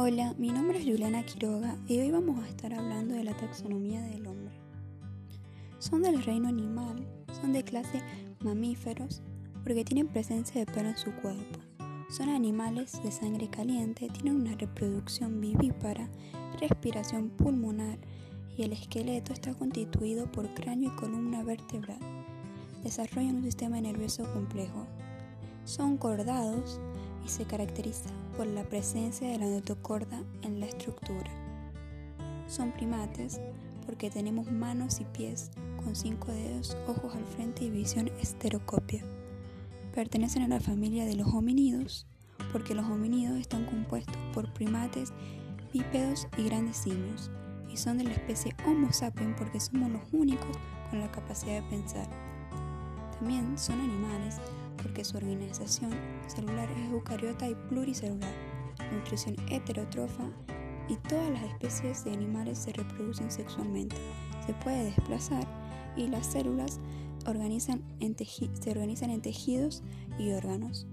Hola, mi nombre es Juliana Quiroga y hoy vamos a estar hablando de la taxonomía del hombre. Son del reino animal, son de clase mamíferos porque tienen presencia de pelo en su cuerpo. Son animales de sangre caliente, tienen una reproducción vivípara, respiración pulmonar y el esqueleto está constituido por cráneo y columna vertebral. Desarrollan un sistema nervioso complejo. Son cordados se caracteriza por la presencia de la notocorda en la estructura. Son primates porque tenemos manos y pies con cinco dedos, ojos al frente y visión esterocopia. Pertenecen a la familia de los homínidos porque los homínidos están compuestos por primates, bípedos y grandes simios y son de la especie Homo sapiens porque somos los únicos con la capacidad de pensar. También son animales porque su organización celular es eucariota y pluricelular, nutrición heterotrofa y todas las especies de animales se reproducen sexualmente. Se puede desplazar y las células se organizan en tejidos y órganos.